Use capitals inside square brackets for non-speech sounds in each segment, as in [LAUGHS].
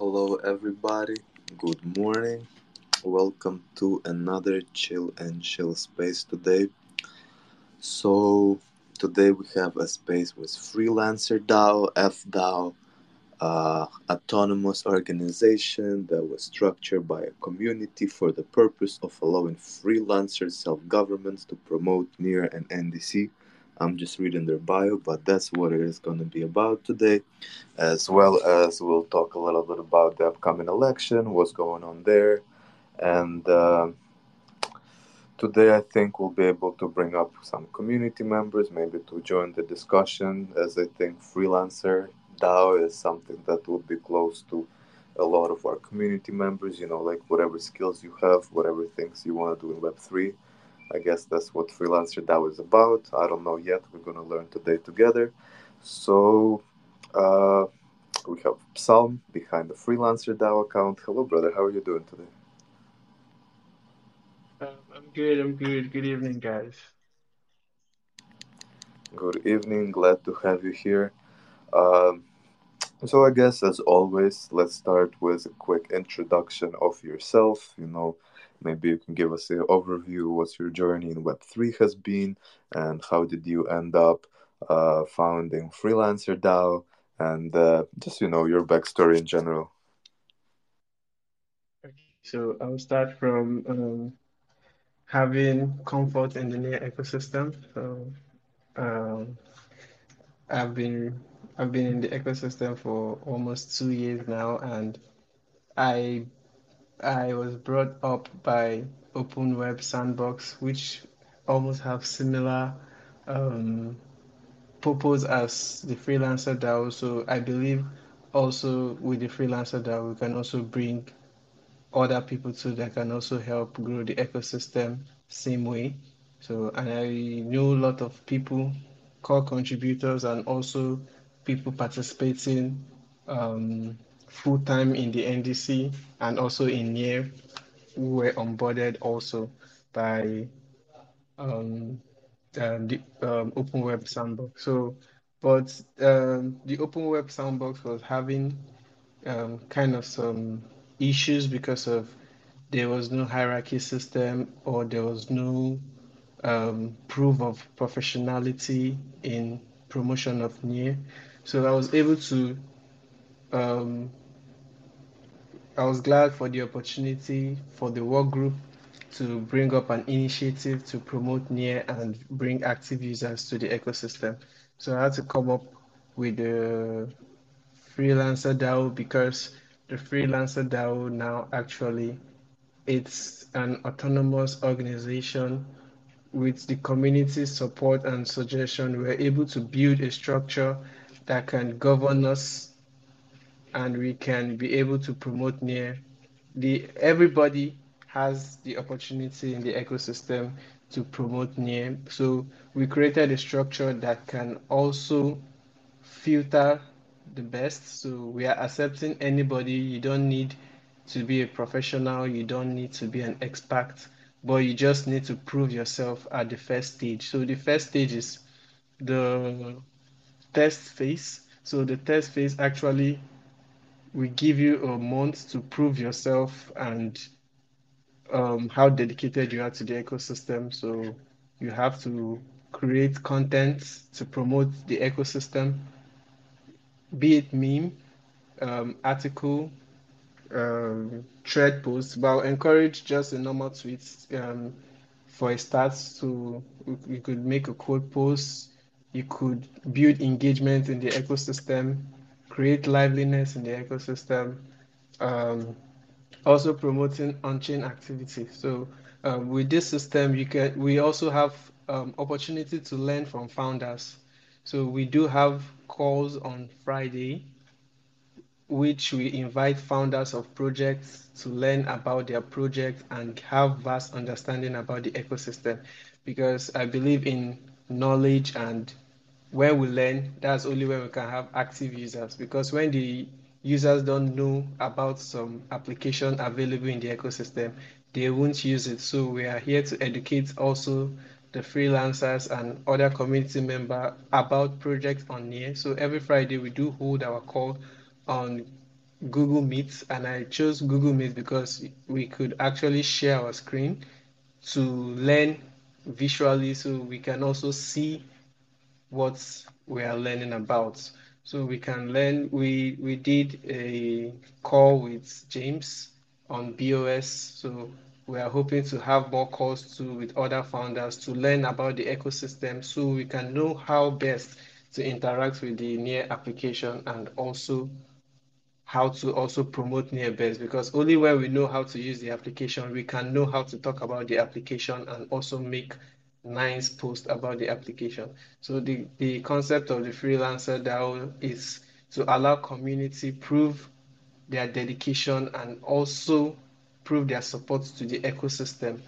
Hello, everybody. Good morning. Welcome to another chill and chill space today. So, today we have a space with Freelancer DAO, FDAO, uh, autonomous organization that was structured by a community for the purpose of allowing freelancers, self governments to promote NEAR and NDC. I'm just reading their bio, but that's what it is going to be about today, as well as we'll talk a little bit about the upcoming election, what's going on there, and uh, today I think we'll be able to bring up some community members, maybe to join the discussion, as I think freelancer DAO is something that would be close to a lot of our community members. You know, like whatever skills you have, whatever things you want to do in Web three. I guess that's what Freelancer DAO is about. I don't know yet. We're gonna learn today together. So uh, we have Psalm behind the Freelancer DAO account. Hello, brother. How are you doing today? Um, I'm good. I'm good. Good evening, guys. Good evening. Glad to have you here. Um, so I guess as always, let's start with a quick introduction of yourself. You know, maybe you can give us an overview what's your journey in Web3 has been and how did you end up uh, founding Freelancer DAO and uh, just, you know, your backstory in general. So I'll start from um, having comfort in the near ecosystem. So um, I've been I've been in the ecosystem for almost two years now, and I I was brought up by Open Web Sandbox, which almost have similar um, purpose as the freelancer DAO. So I believe also with the freelancer DAO, we can also bring other people too that can also help grow the ecosystem same way. So and I know a lot of people, core contributors, and also people participating um, full time in the NDC and also in NEAR who were onboarded also by um, um, the um, Open Web Sandbox. So, but um, the Open Web Sandbox was having um, kind of some issues because of there was no hierarchy system or there was no proof of professionality in promotion of NEAR. So I was able to, um, I was glad for the opportunity for the work group to bring up an initiative to promote NEAR and bring active users to the ecosystem. So I had to come up with the freelancer DAO because the freelancer DAO now actually it's an autonomous organization with the community support and suggestion we're able to build a structure that can govern us and we can be able to promote NEAR. The everybody has the opportunity in the ecosystem to promote NEAR. So we created a structure that can also filter the best. So we are accepting anybody. You don't need to be a professional. You don't need to be an expert but you just need to prove yourself at the first stage. So the first stage is the test phase. So the test phase actually will give you a month to prove yourself and um, how dedicated you are to the ecosystem. So you have to create content to promote the ecosystem, be it meme, um, article, um, thread post, but I'll encourage just a normal tweet um, for a start. So you could make a quote post, you could build engagement in the ecosystem, create liveliness in the ecosystem, um, also promoting on-chain activity. So um, with this system, you can we also have um, opportunity to learn from founders. So we do have calls on Friday, which we invite founders of projects to learn about their project and have vast understanding about the ecosystem. Because I believe in knowledge and when we learn, that's only when we can have active users. Because when the users don't know about some application available in the ecosystem, they won't use it. So we are here to educate also the freelancers and other community member about projects on Near. So every Friday we do hold our call on Google Meet, and I chose Google Meet because we could actually share our screen to learn visually, so we can also see what we are learning about. So we can learn. We we did a call with James on BOS. So we are hoping to have more calls too with other founders to learn about the ecosystem so we can know how best to interact with the near application and also how to also promote near best because only when we know how to use the application we can know how to talk about the application and also make nice post about the application so the the concept of the freelancer DAO is to allow community prove their dedication and also prove their support to the ecosystem.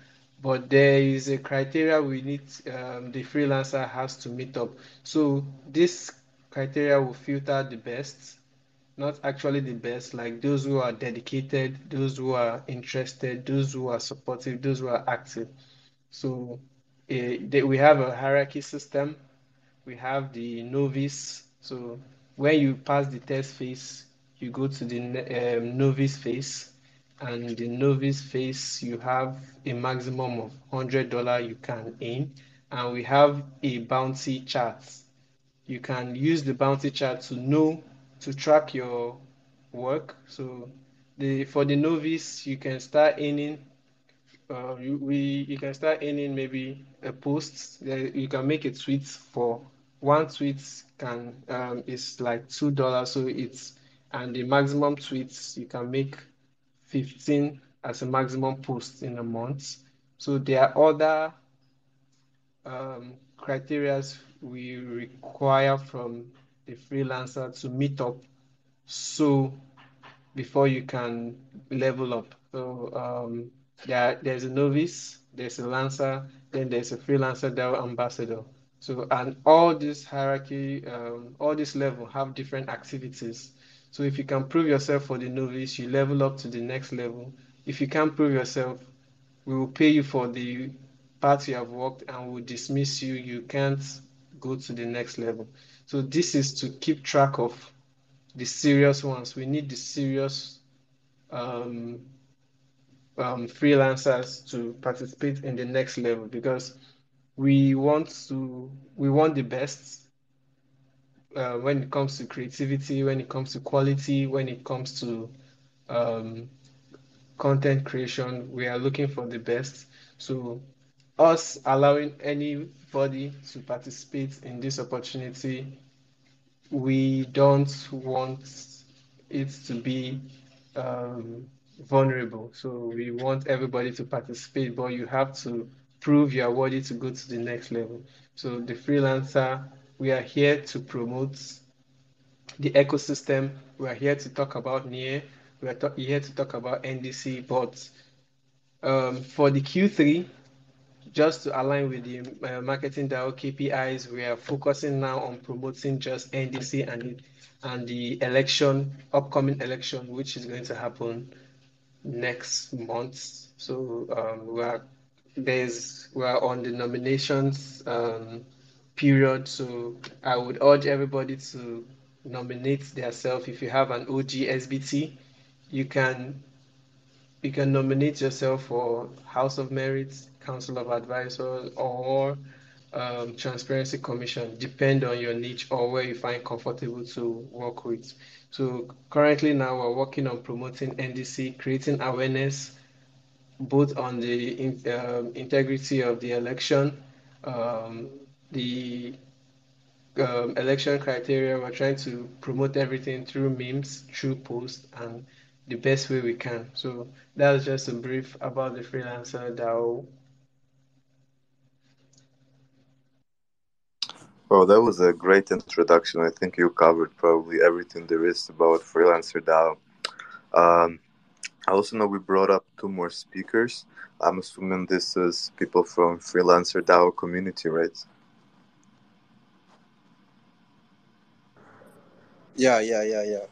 But there is a criteria we need um, the freelancer has to meet up. So this criteria will filter the best, not actually the best, like those who are dedicated, those who are interested, those who are supportive, those who are active. So they, we have a hierarchy system. We have the novice. So when you pass the test phase, you go to the um, novice phase and the novice phase you have a maximum of $100 you can earn and we have a bounty chart you can use the bounty chart to know to track your work so the for the novice you can start earning uh, you, we you can start earning maybe a post you can make a tweet for one tweet can um, is like two dollars so it's and the maximum tweets you can make 15 as a maximum post in a month. So there are other um, criteria we require from the freelancer to meet up so before you can level up. So um, there, there's a novice, there's a lancer, then there's a freelancer DAO ambassador. So and all this hierarchy, um, all this level have different activities. So if you can prove yourself for the novice, you level up to the next level. If you can't prove yourself, we will pay you for the part you have worked and will dismiss you. You can't go to the next level. So this is to keep track of the serious ones. We need the serious um, um, freelancers to participate in the next level because we want to we want the best uh, when it comes to creativity, when it comes to quality, when it comes to um, content creation, we are looking for the best. So, us allowing anybody to participate in this opportunity, we don't want it to be um, vulnerable. So, we want everybody to participate, but you have to prove you are worthy to go to the next level. So, the freelancer we are here to promote the ecosystem. We are here to talk about NEAR. We are here to talk about NDC. But um, for the Q3, just to align with the uh, marketing DAO KPIs, we are focusing now on promoting just NDC and and the election, upcoming election, which is going to happen next month. So um, we are there's we are on the nominations um, period. So I would urge everybody to nominate themselves. If you have an OG SBT, you can you can nominate yourself for House of Merits, Council of Advisors, or um, Transparency Commission, depend on your niche or where you find comfortable to work with. So currently now we're working on promoting NDC, creating awareness both on the in, um, integrity of the election, um, the um, election criteria, we're trying to promote everything through memes, through posts, and the best way we can. So that was just a brief about the freelancer DAO. Oh, that was a great introduction. I think you covered probably everything there is about Freelancer DAO. Um, I also know we brought up two more speakers. I'm assuming this is people from Freelancer DAO community, right? Yeah, yeah, yeah, yeah.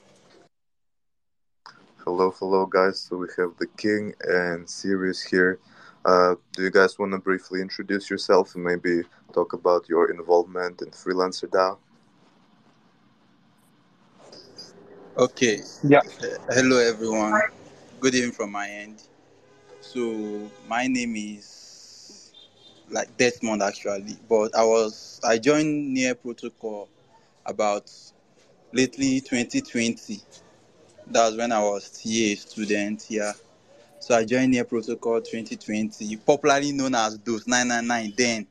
Hello, hello, guys. So we have the King and Sirius here. Uh, do you guys want to briefly introduce yourself and maybe talk about your involvement in Freelancer DAO? Okay. Yeah. Uh, hello, everyone. Good evening from my end. So my name is like Desmond actually, but I was I joined Near Protocol about lately 2020. That was when I was TA student here. So I joined Near Protocol 2020, popularly known as DOS 999 then,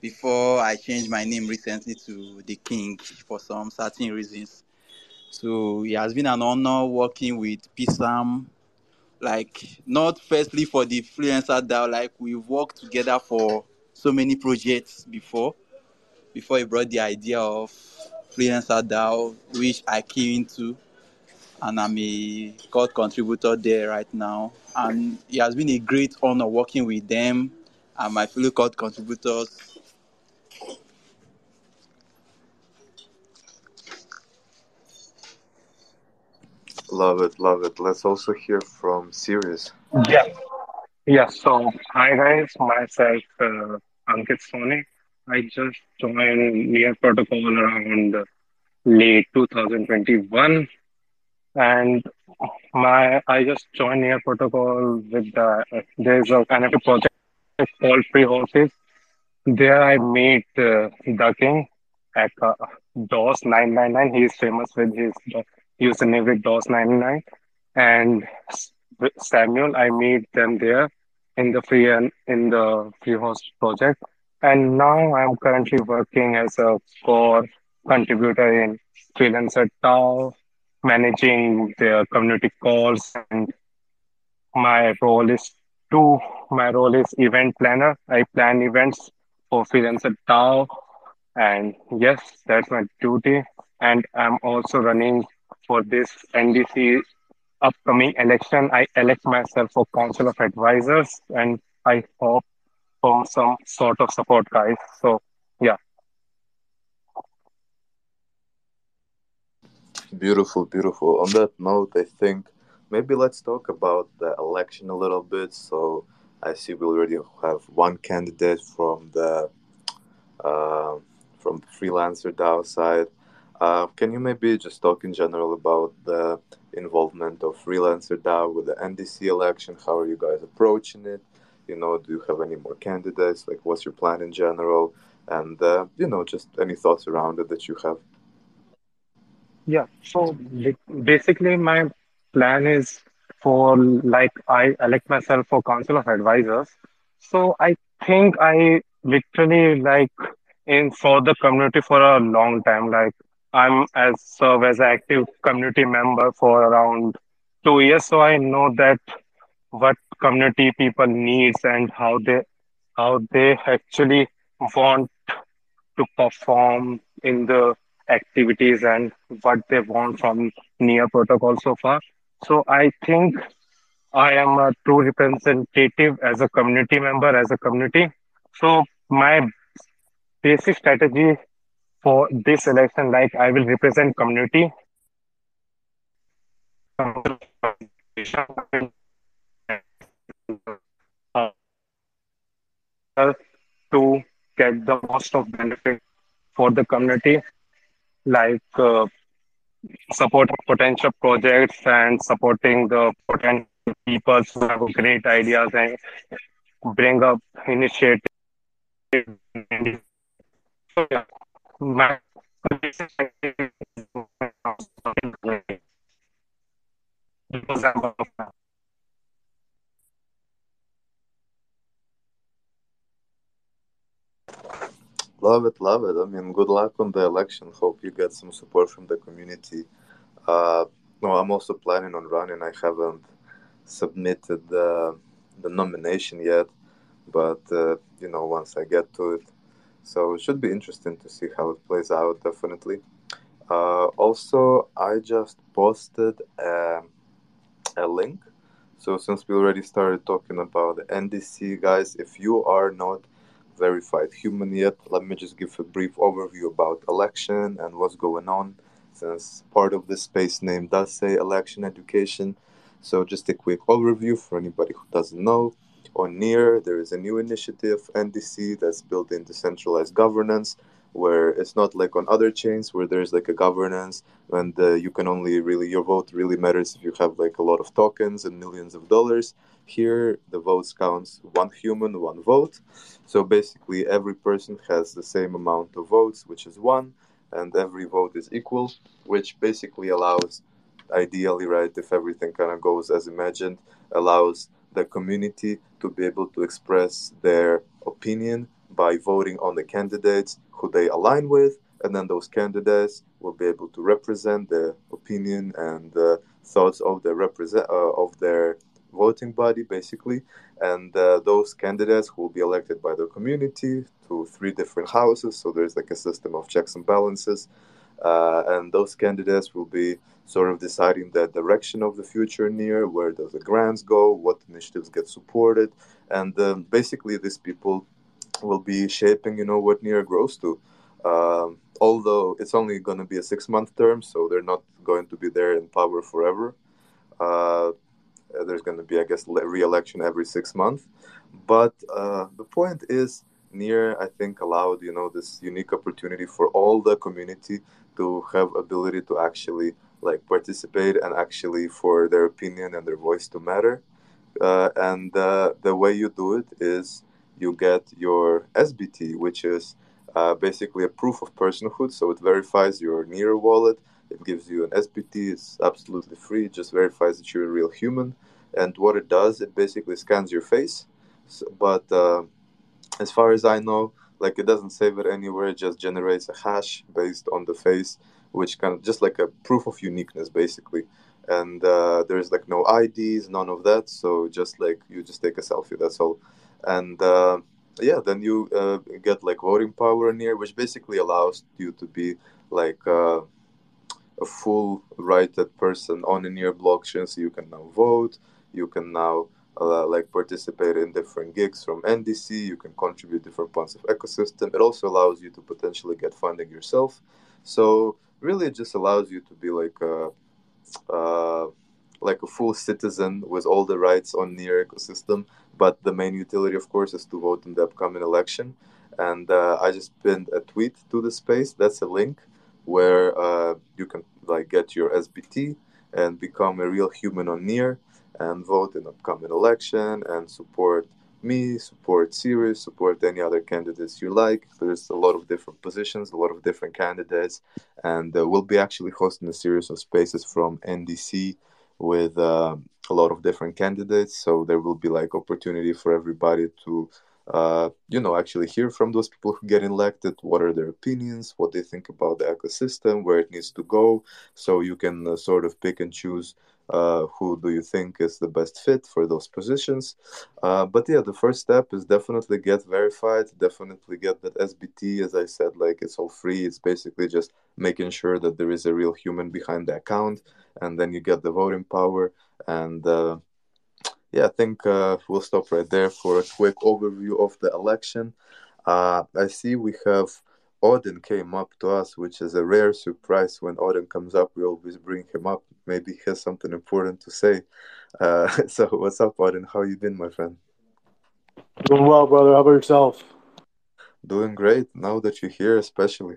before I changed my name recently to The King for some certain reasons. So it has been an honor working with PSAM, like not firstly for the freelancer DAO, like we've worked together for so many projects before, before he brought the idea of freelancer DAO, which I came into and I'm a core contributor there right now. And it has been a great honor working with them and my fellow core contributors. Love it, love it. Let's also hear from Sirius. Yeah, yeah. So, hi guys, myself uh, Ankit Soni. I just joined Near Protocol around late 2021, and my I just joined Near Protocol with the there's a NFT project called Free Horses. There I meet uh, the king at uh, DOS 999. He is famous with his username with DOS 99, and Samuel. I meet them there in the free and in the free host project. And now I'm currently working as a core contributor in Freelancer DAO, managing the community calls and my role is to my role is event planner. I plan events for Freelancer DAO and yes, that's my duty. And I'm also running for this NDC upcoming election. I elect myself for Council of Advisors and I hope for some sort of support, guys. So, yeah. Beautiful, beautiful. On that note, I think maybe let's talk about the election a little bit. So I see we already have one candidate from the uh, from the freelancer DAO side. Uh, can you maybe just talk in general about the involvement of freelancer DAO with the NDC election? How are you guys approaching it? You know, do you have any more candidates? Like, what's your plan in general? And uh, you know, just any thoughts around it that you have. Yeah. So basically, my plan is for like I elect myself for Council of Advisors. So I think I literally like in for the community for a long time. Like I'm as serve as an active community member for around two years, so I know that what community people needs and how they how they actually want to perform in the activities and what they want from near protocol so far. So I think I am a true representative as a community member, as a community. So my basic strategy for this election, like I will represent community. to get the most of benefit for the community, like uh, supporting potential projects and supporting the potential people who have great ideas and bring up my Love it, love it. I mean, good luck on the election. Hope you get some support from the community. Uh, no, I'm also planning on running. I haven't submitted the, the nomination yet, but uh, you know, once I get to it. So it should be interesting to see how it plays out, definitely. Uh, also, I just posted a, a link. So since we already started talking about the NDC, guys, if you are not verified human yet, let me just give a brief overview about election and what's going on. Since part of the space name does say election education, so just a quick overview for anybody who doesn't know. On NEAR, there is a new initiative, NDC, that's building decentralized governance, where it's not like on other chains where there's like a governance and uh, you can only really your vote really matters if you have like a lot of tokens and millions of dollars. Here, the votes counts one human, one vote. So basically, every person has the same amount of votes, which is one, and every vote is equal, which basically allows ideally, right, if everything kind of goes as imagined, allows the community to be able to express their opinion by voting on the candidates who they align with, and then those candidates will be able to represent the opinion and the thoughts of the represent uh, of their voting body, basically. And uh, those candidates will be elected by the community to three different houses. So there's like a system of checks and balances uh, and those candidates will be sort of deciding the direction of the future NEAR, where does the grants go, what initiatives get supported, and um, basically these people will be shaping, you know, what NEAR grows to. Um, although it's only going to be a six-month term, so they're not going to be there in power forever. Uh, there's going to be, I guess, re-election every six months. But uh, the point is, NEAR, I think, allowed you know this unique opportunity for all the community to have ability to actually like participate and actually for their opinion and their voice to matter. Uh, and uh, the way you do it is you get your SBT, which is uh, basically a proof of personhood. So it verifies your NEAR wallet. It gives you an SBT. It's absolutely free. It just verifies that you're a real human. And what it does, it basically scans your face. So, but uh, as far as I know, like it doesn't save it anywhere. It just generates a hash based on the face, which kind of just like a proof of uniqueness, basically. And uh, there's like no IDs, none of that. So just like you just take a selfie. That's all. And uh, yeah, then you uh, get like voting power in here, which basically allows you to be like uh, a full righted person on a near blockchain. So you can now vote. You can now uh, like participate in different gigs from NDC. You can contribute different parts of ecosystem. It also allows you to potentially get funding yourself. So really, it just allows you to be like a, uh, like a full citizen with all the rights on near ecosystem. But the main utility, of course, is to vote in the upcoming election. And uh, I just pinned a tweet to the space. That's a link where uh, you can like get your SBT and become a real human on near and vote in upcoming election and support me, support Sirius, support any other candidates you like. There's a lot of different positions, a lot of different candidates, and uh, we'll be actually hosting a series of spaces from NDC with uh, a lot of different candidates. So there will be like opportunity for everybody to uh, you know, actually hear from those people who get elected what are their opinions, what they think about the ecosystem, where it needs to go. So you can uh, sort of pick and choose uh, who do you think is the best fit for those positions. Uh, but yeah, the first step is definitely get verified, definitely get that SBT. As I said, like it's all free. It's basically just making sure that there is a real human behind the account, and then you get the voting power and uh, yeah, I think uh, we'll stop right there for a quick overview of the election. Uh, I see we have Odin came up to us, which is a rare surprise. When Odin comes up, we always bring him up. Maybe he has something important to say. Uh, [LAUGHS] so, what's up, Odin? How you been, my friend? Doing well, brother. How about yourself? Doing great. Now that you're here, especially.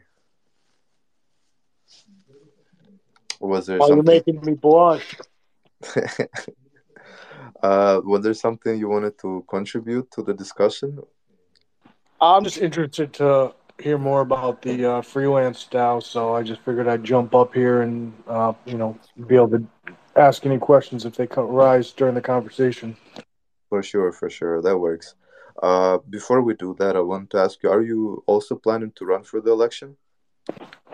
Was there? Why something... you making me blush? [LAUGHS] Uh, was there something you wanted to contribute to the discussion? I'm just interested to hear more about the uh, freelance DAO, so I just figured I'd jump up here and uh, you know be able to ask any questions if they arise during the conversation. For sure, for sure, that works. Uh, before we do that, I want to ask you: Are you also planning to run for the election?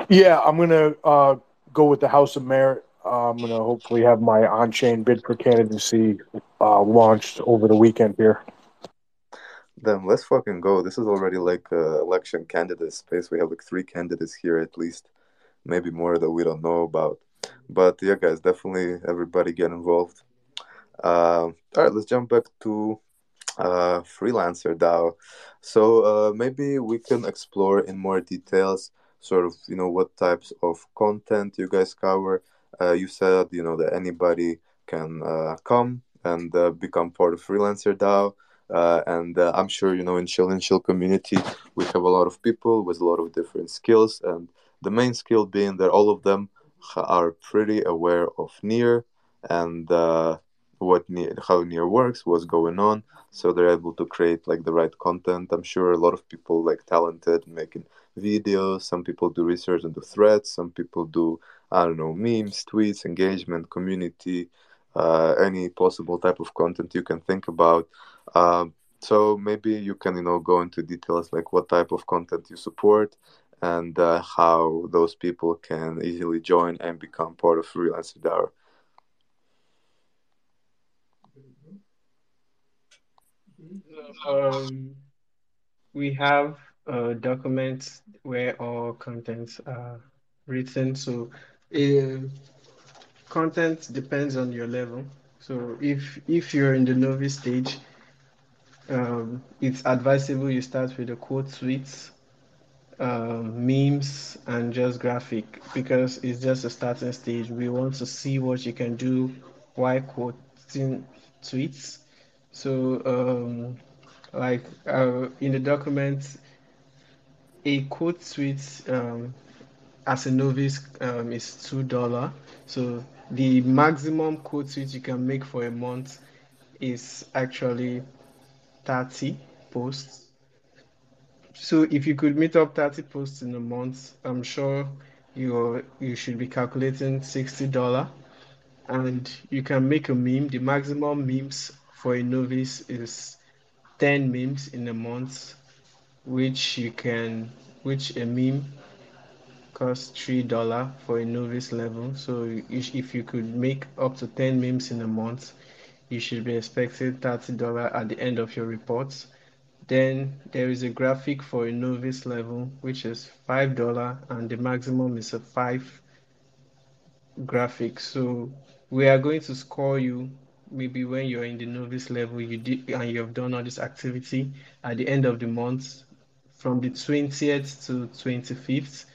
Yeah, I'm gonna uh, go with the House of Merit I'm going to hopefully have my on chain bid for candidacy uh, launched over the weekend here. Then let's fucking go. This is already like a election candidate space. We have like three candidates here at least, maybe more that we don't know about. But yeah, guys, definitely everybody get involved. Uh, all right, let's jump back to uh, freelancer DAO. So uh, maybe we can explore in more details, sort of, you know, what types of content you guys cover. Uh, you said, you know, that anybody can uh, come and uh, become part of freelancer DAO. Uh, and uh, I'm sure you know in Chill and Chill community we have a lot of people with a lot of different skills, and the main skill being that all of them are pretty aware of Near and uh, what Near, how Near works, what's going on, so they're able to create like the right content. I'm sure a lot of people like talented making videos. Some people do research into threads. Some people do I don't know memes, tweets, engagement, community, uh, any possible type of content you can think about. Um, so maybe you can you know go into details like what type of content you support and uh, how those people can easily join and become part of freelancer DAO. Um, we have uh, documents where all contents are written. So, uh, content depends on your level. So, if if you're in the novice stage, um, it's advisable you start with the quote tweets, um, memes, and just graphic because it's just a starting stage. We want to see what you can do while quoting tweets. So, um, like uh, in the document, a quote um, as a novice um, is two dollar. So the maximum quote tweet you can make for a month is actually 30 posts. So if you could meet up 30 posts in a month, I'm sure you you should be calculating $60 and you can make a meme. The maximum memes for a novice is 10 memes in a month, which you can which a meme costs three dollar for a novice level. So if you could make up to 10 memes in a month, you should be expecting $30 at the end of your reports. Then there is a graphic for a novice level, which is $5, and the maximum is a 5 graphic. So we are going to score you maybe when you're in the novice level you did and you have done all this activity at the end of the month from the 20th to 25th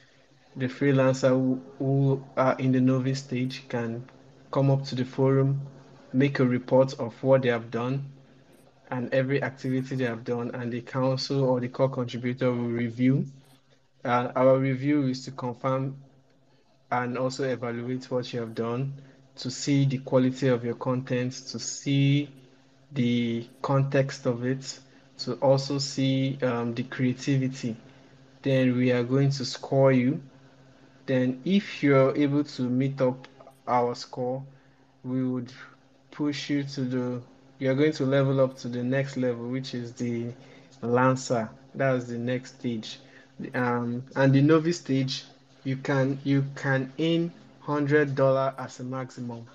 the freelancer who, who are in the novice stage can come up to the forum make a report of what they have done and every activity they have done, and the council or the core contributor will review. And our review is to confirm and also evaluate what you have done, to see the quality of your content, to see the context of it, to also see um, the creativity. Then we are going to score you. Then, if you're able to meet up our score, we would push you to the you're going to level up to the next level which is the lancer. That's the next stage. Um, and the novice stage you can you can earn hundred dollar as a maximum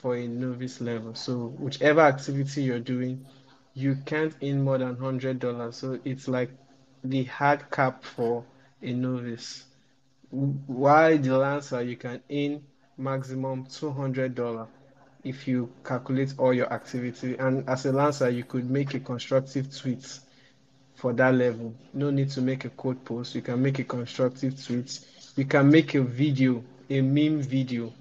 for a novice level. So whichever activity you're doing you can't earn more than hundred dollars. So it's like the hard cap for a novice why the lancer you can earn maximum two hundred dollar if you calculate all your activity. And as a lancer, you could make a constructive tweet for that level. No need to make a quote post. You can make a constructive tweet. You can make a video, a meme video.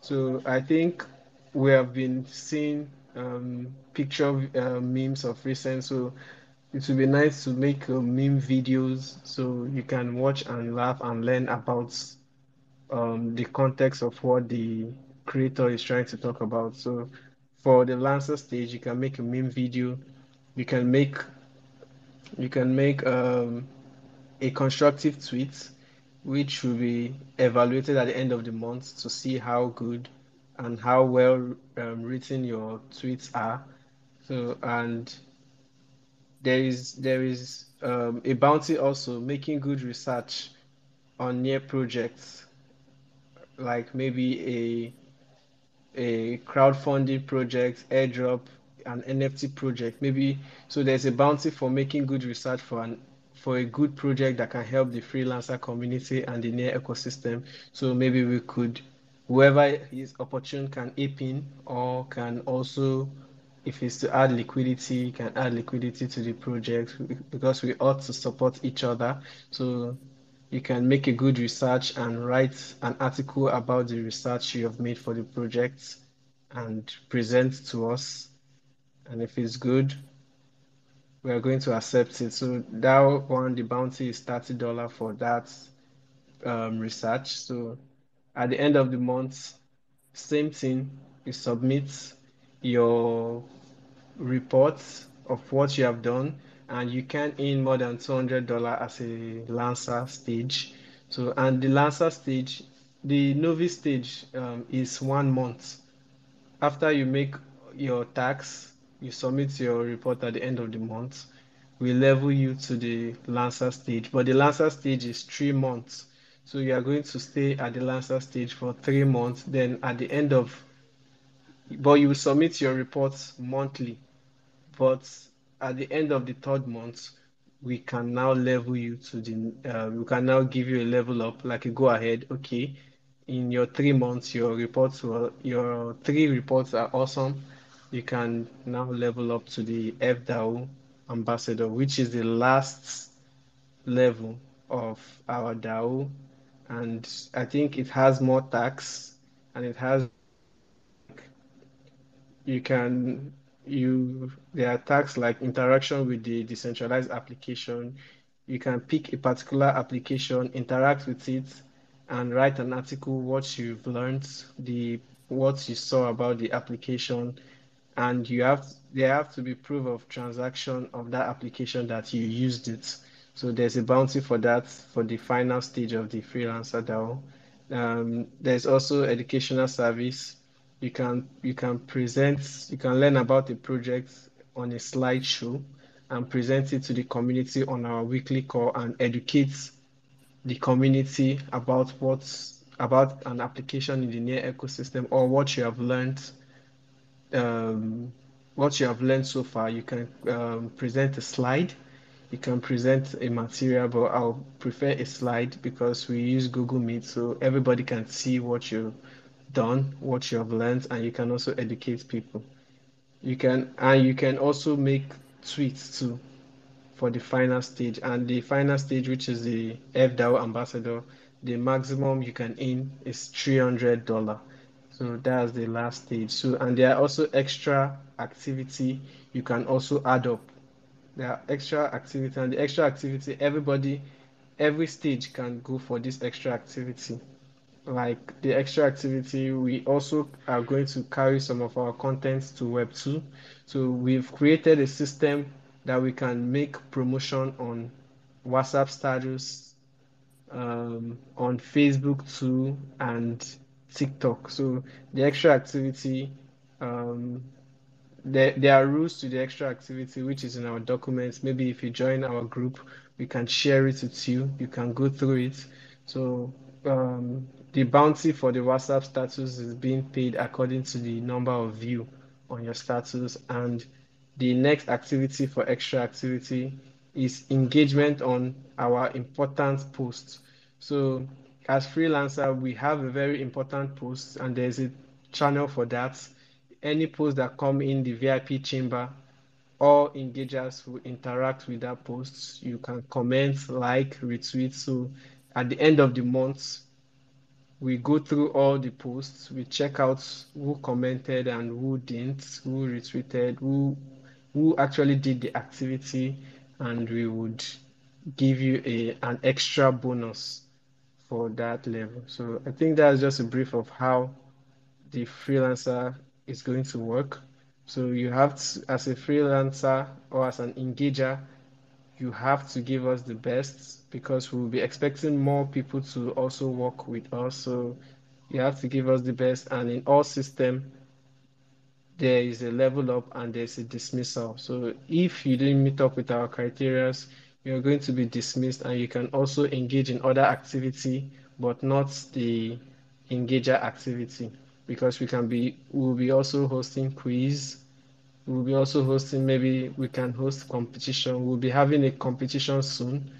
So I think we have been seeing um, picture uh, memes of recent. So it would be nice to make uh, meme videos so you can watch and laugh and learn about um, the context of what the creator is trying to talk about. So for the Lancer stage, you can make a meme video. You can make you can make um, a constructive tweet, which will be evaluated at the end of the month to see how good and how well um, written your tweets are. So and there is there is um, a bounty also making good research on near projects like maybe a a crowdfunding project, airdrop, an NFT project. Maybe so there's a bounty for making good research for an for a good project that can help the freelancer community and the near ecosystem. So maybe we could whoever is opportune can ape in or can also if it's to add liquidity, you can add liquidity to the project because we ought to support each other. So you can make a good research and write an article about the research you have made for the project and present to us. And if it's good, we are going to accept it. So that one, the bounty is $30 for that um, research. So at the end of the month, same thing, you submit your reports of what you have done and you can earn more than $200 as a Lancer stage. So, and the Lancer stage, the novice stage um, is one month. After you make your tax, you submit your report at the end of the month, we level you to the Lancer stage. But the Lancer stage is three months. So you are going to stay at the Lancer stage for three months. Then at the end of, but you will submit your reports monthly. But at the end of the third month, we can now level you to the, uh, we can now give you a level up, like a go ahead. Okay, in your three months, your reports were, your three reports are awesome. You can now level up to the FDAO ambassador, which is the last level of our DAO and I think it has more tax and it has you can you there are tasks like interaction with the decentralized application you can pick a particular application interact with it and write an article what you've learned the what you saw about the application and you have there have to be proof of transaction of that application that you used it so there's a bounty for that for the final stage of the freelancer DAO. Um, there's also educational service. You can you can present, you can learn about the project on a slideshow and present it to the community on our weekly call and educate the community about what's about an application in the near ecosystem or what you have learned um, what you have learned so far. You can um, present a slide you can present a material, but I'll prefer a slide because we use Google Meet so everybody can see what you've done, what you have learned, and you can also educate people. You can and you can also make tweets too for the final stage. And the final stage, which is the FDAO ambassador, the maximum you can earn is three hundred dollar. So that's the last stage. So and there are also extra activity you can also add up there are extra activity and the extra activity everybody every stage can go for this extra activity like the extra activity we also are going to carry some of our contents to web 2 so we've created a system that we can make promotion on whatsapp status um, on facebook too and tiktok. So the extra activity um, there, there are rules to the extra activity which is in our documents. Maybe if you join our group we can share it with you. You can go through it. So um, the bounty for the whatsapp status is being paid according to the number of view on your status and the next activity for extra activity is engagement on our important posts so as freelancer we have a very important post and there's a channel for that any posts that come in the VIP chamber, all engagers will interact with that post. You can comment, like, retweet. So at the end of the month, we go through all the posts, we check out who commented and who didn't, who retweeted, who who actually did the activity, and we would give you a an extra bonus for that level. So I think that's just a brief of how the freelancer is going to work. So you have to, as a freelancer or as an engager, you have to give us the best because we'll be expecting more people to also work with us. So you have to give us the best. And in all system, there is a level up and there's a dismissal. So if you didn't meet up with our criteria, you're going to be dismissed and you can also engage in other activity, but not the engager activity because we can be we'll be also hosting quiz We'll be also hosting, maybe we can host competition. We'll be having a competition soon.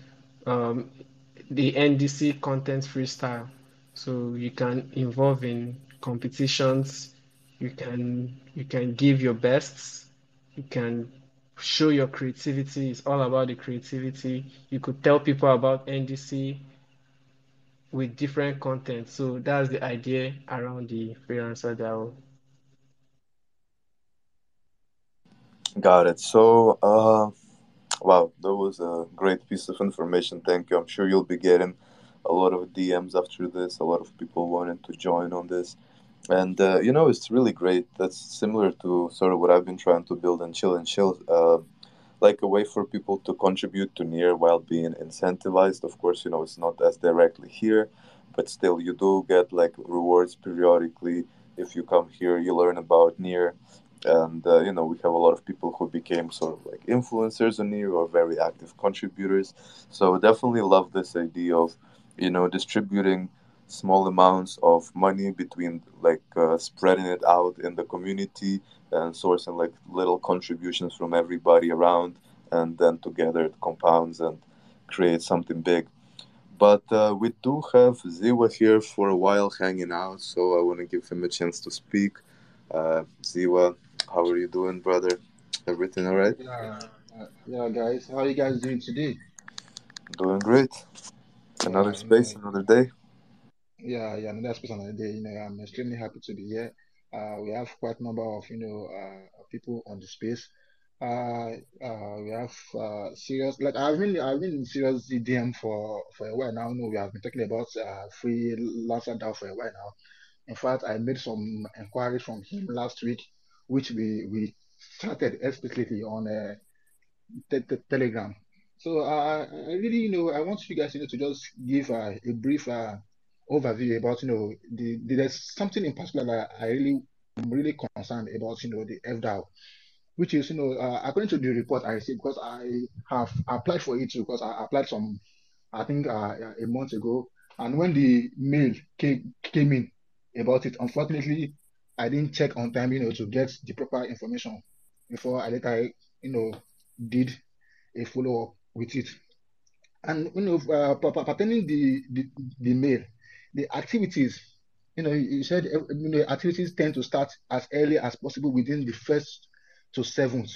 Um, the NDC content freestyle. So you can involve in competitions. You can you can give your best. You can show your creativity. It's all about the creativity. You could tell people about NDC with different content. So that's the idea around the freelancer DAO. Got it. So, uh, wow, that was a great piece of information. Thank you. I'm sure you'll be getting a lot of DMs after this, a lot of people wanting to join on this. And, uh, you know, it's really great. That's similar to sort of what I've been trying to build and chill and chill. Uh, like a way for people to contribute to near while being incentivized of course you know it's not as directly here but still you do get like rewards periodically if you come here you learn about near and uh, you know we have a lot of people who became sort of like influencers on near or very active contributors so definitely love this idea of you know distributing small amounts of money between like uh, spreading it out in the community and sourcing like little contributions from everybody around and then together it compounds and creates something big but uh, we do have Ziwa here for a while hanging out, so I want to give him a chance to speak. Uh, Ziwa, how are you doing, brother? Everything all right? Yeah, yeah, guys. How are you guys doing today? Doing great. Another Yeah, space, no, another day. yeah, yeah. Another space another day. You know, I'm extremely happy to be here. Uh, we have quite a number of you know uh, people on the space. Uh, uh, we have uh, serious like I've been I've been in serious DM for for a while now. No, we have been talking about uh, Freelancer DAO for a while now. In fact, I made some inquiries from him last week, which we we started explicitly on uh, te te Telegram. So uh, I really, you know, I want you guys, you know, to just give uh, a brief uh, overview about, you know, the, the there's something in particular that I really am really concerned about, you know, the FDAO, which is, you know, uh, according to the report I received, because I have applied for it too, because I applied some, I think, uh, a month ago, and when the mail came came in about it, unfortunately, I didn't check on time, you know, to get the proper information before I later, you know, did a follow up with it. And you know, uh, per- per- pertaining the, the the mail, the activities, you know, you said uh, you know activities tend to start as early as possible within the first to seventh,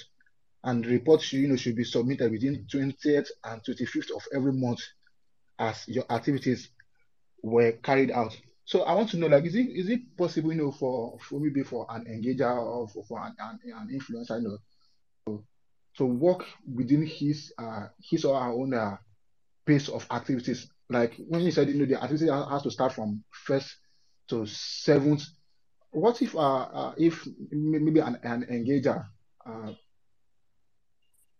and reports you know should be submitted within 20th and 25th of every month as your activities were carried out. So I want to know, like, is it is it possible, you know, for for maybe for an engager or for, for an, an, an influencer, you know, to work within his uh his or her own uh, pace of activities. Like when you said, you know, the activity has to start from first to seventh. What if, uh, uh if maybe an, an engager, uh,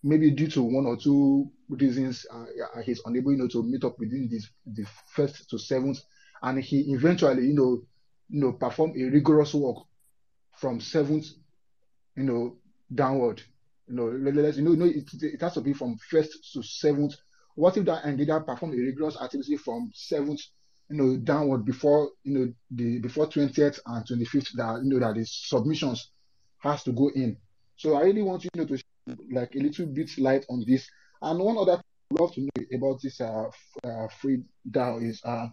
maybe due to one or two reasons, uh, yeah, he's unable, you know, to meet up within this the first to seventh, and he eventually, you know, you know, perform a rigorous work from seventh, you know, downward. You know, let- let's you know, you know it, it has to be from first to seventh. What if that engager perform a rigorous activity from seventh, you know, downward before you know the before 20th and 25th that you know that the submissions has to go in. So I really want you know to like a little bit light on this. And one other thing I'd love to know about this uh, uh free DAO is uh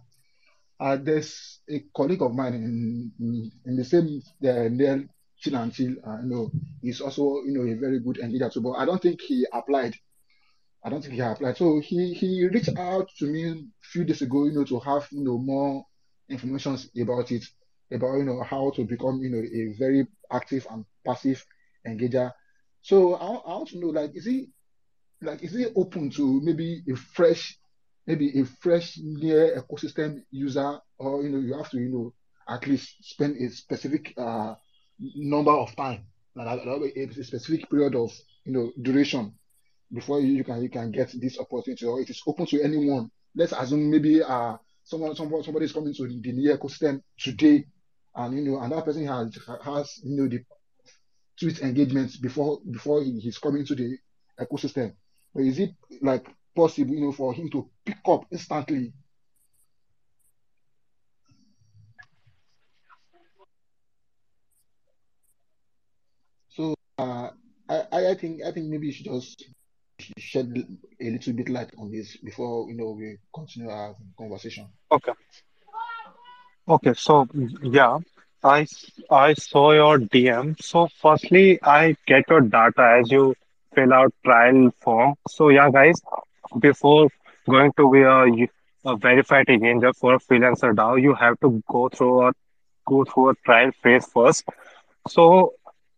uh, there's a colleague of mine in in, the same uh, Neil and uh, know, he's also you know a very good engineer too, but I don't think he applied. I don't think he applied. So he he reached out to me a few days ago, you know, to have you know more information about it, about you know how to become you know a very active and passive engager. So I, I want to know like is he like is it open to maybe a fresh maybe a fresh near ecosystem user or you know you have to you know at least spend a specific uh number of time like a, specific period of you know duration before you, can you can get this opportunity or it is open to anyone let's assume maybe uh someone somebody somebody is coming to the, near ecosystem today and you know and that person has has you know the tweet engagements before before he, he's coming to the ecosystem. But is it like possible, you know, for him to pick up instantly? So uh, I, I think I think maybe you should just shed a little bit light on this before you know we continue our conversation. Okay. Okay. So yeah, I I saw your DM. So firstly, I get your data as you fill out trial form. So yeah, guys, before going to be a, a verified engineer for a freelancer DAO, you have to go through a go through a trial phase first. So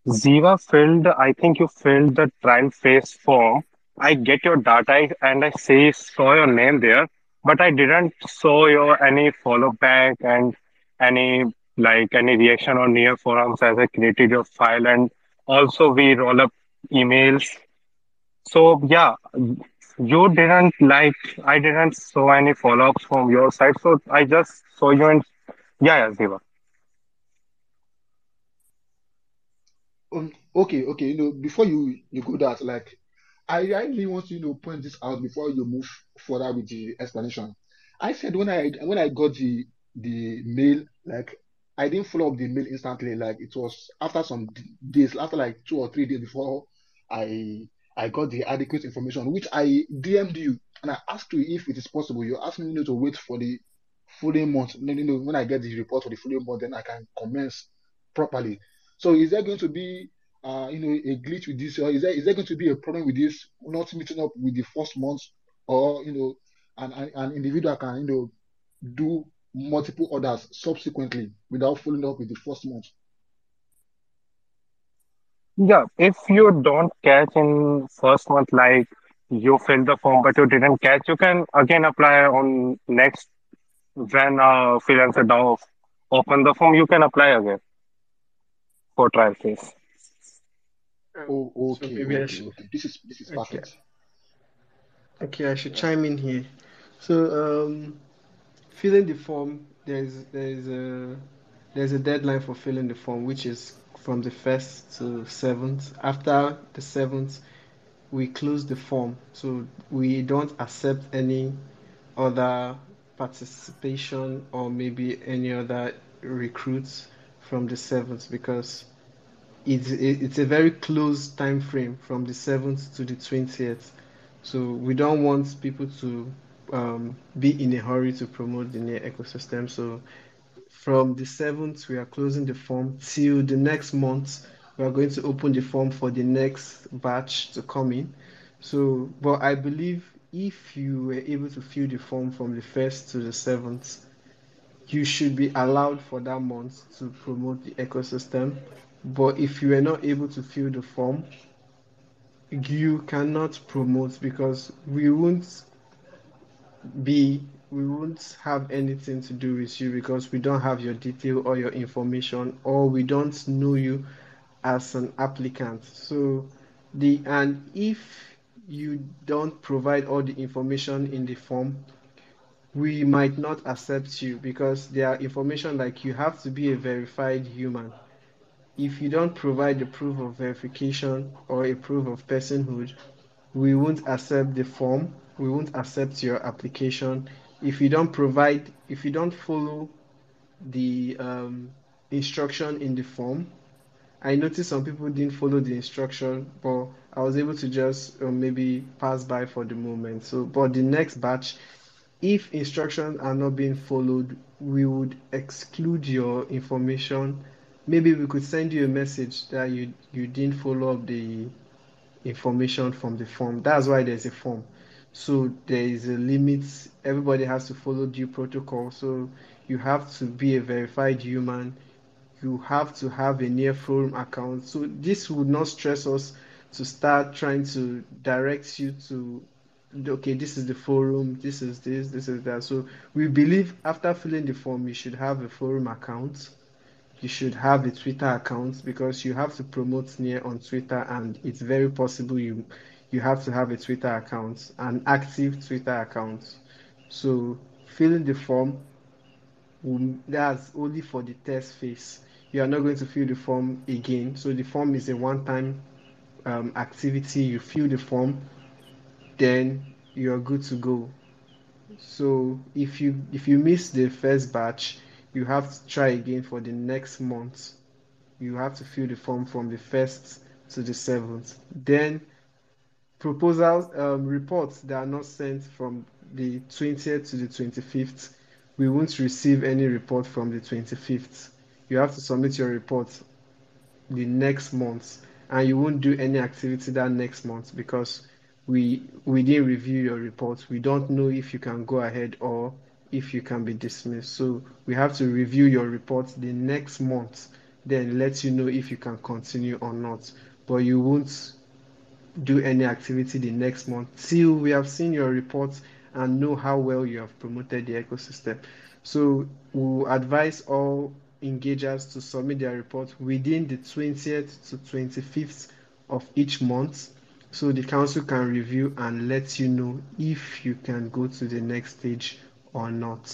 Ziva filled, I think you filled the trial phase form. I get your data and I say saw your name there, but I didn't saw your any follow back and any like any reaction on near forums as I created your file and also we roll up emails. So yeah, you didn't like I didn't saw any follow-ups from your side, so I just saw you in yeah, yeah, Ziva. Um, okay, okay. You know, before you you go that, like, I really want you to point this out before you move further with the explanation. I said when I when I got the the mail, like, I didn't follow up the mail instantly. Like, it was after some days, after like two or three days before I I got the adequate information, which I DM'd you and I asked you if it is possible. You asked me, you know, to wait for the following month. You know, when I get the report for the following month, then I can commence properly. So is there going to be uh you know a glitch with this or is there is there going to be a problem with this not meeting up with the first month or you know an, an, an individual can you know do multiple orders subsequently without following up with the first month? Yeah, if you don't catch in first month, like you fill the form but you didn't catch, you can again apply on next when uh, freelancer now open the form, you can apply again for trial phase. Um, Oh, so okay, maybe I okay, should, okay. This is this is perfect. okay, I should chime in here. So, um, filling the form, there's there's a there's a deadline for filling the form, which is from the first to seventh. After the seventh, we close the form, so we don't accept any other participation or maybe any other recruits from the seventh because it's it's a very close time frame from the 7th to the 20th so we don't want people to um, be in a hurry to promote the near ecosystem. So from the 7th we are closing the form till the next month we are going to open the form for the next batch to come in so but i believe if you were able to fill the form from the 1st to the 7th you should be allowed for that month to promote the ecosystem. But if you are not able to fill the form, you cannot promote because we won't be we won't have anything to do with you because we don't have your detail or your information or we don't know you as an applicant. So the and if you don't provide all the information in the form, we might not accept you because there are information like you have to be a verified human. If you don't provide the proof of verification or a proof of personhood, we won't accept the form. We won't accept your application. If you don't provide, if you don't follow the um, instruction in the form, I noticed some people didn't follow the instruction, but I was able to just uh, maybe pass by for the moment. So, but the next batch, if instructions are not being followed, we would exclude your information. Maybe we could send you a message that you you didn't follow up the information from the form. That's why there's a form. So there is a limit. Everybody has to follow due protocol. So you have to be a verified human. You have to have a near forum account. So this would not stress us to start trying to direct you to okay, this is the forum, this is this, this is that. So we believe after filling the form, you should have a forum account you should have a Twitter account because you have to promote near on Twitter, and it's very possible you you have to have a Twitter account, an active Twitter account. So filling the form, that's only for the test phase. You are not going to fill the form again. So the form is a one-time um, activity. You fill the form, then you are good to go. So if you if you miss the first batch, you have to try again for the next month. You have to fill the form from the first to the 7th. Then proposals, um, reports that are not sent from the 20th to the 25th, we won't receive any report from the 25th. You have to submit your report the next month, and you won't do any activity that next month because we we didn't review your report. We don't know if you can go ahead or if you can be dismissed. So we have to review your report the next month, then let you know if you can continue or not. But you won't do any activity the next month till we have seen your reports and know how well you have promoted the ecosystem. So we'll advise all engagers to submit their report within the 20th to 25th of each month so the council can review and let you know if you can go to the next stage or not.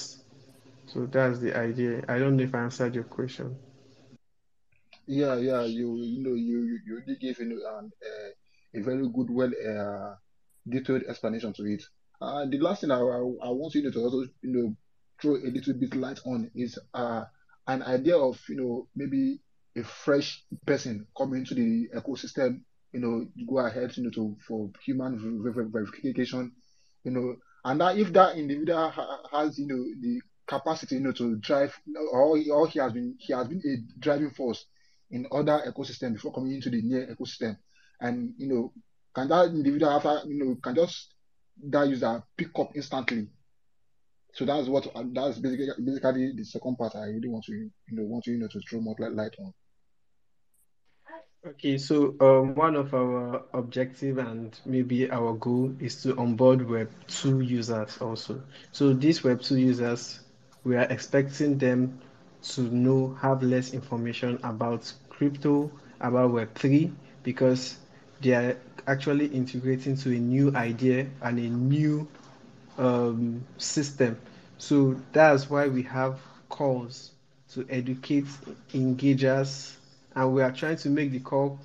So that's the idea. I don't know if I answered your question. Yeah, yeah, you you know you you you gave you know um, uh, a very good, well uh, detailed explanation to it. Uh, the last thing I, I, I want you know to also you know throw a little bit light on is uh an idea of you know maybe a fresh person coming into the ecosystem, you know, go ahead you know to for human ver- ver- verification, you know, and that if that individual ha- has you know the capacity you know to drive or or he has been he has been a driving force in other ecosystem before coming into the near ecosystem. And you know, can that individual after you know can just that user pick up instantly? So that's what that's basically basically the second part I really want to you know want to you know to throw more light on. Okay, so um, one of our objective and maybe our goal is to onboard Web 2 users also. So these Web 2 users, we are expecting them to know, have less information about crypto, about Web 3, because they are actually integrating to a new idea and a new um, system. So that's why we have calls to educate engagers, and we are trying to make the call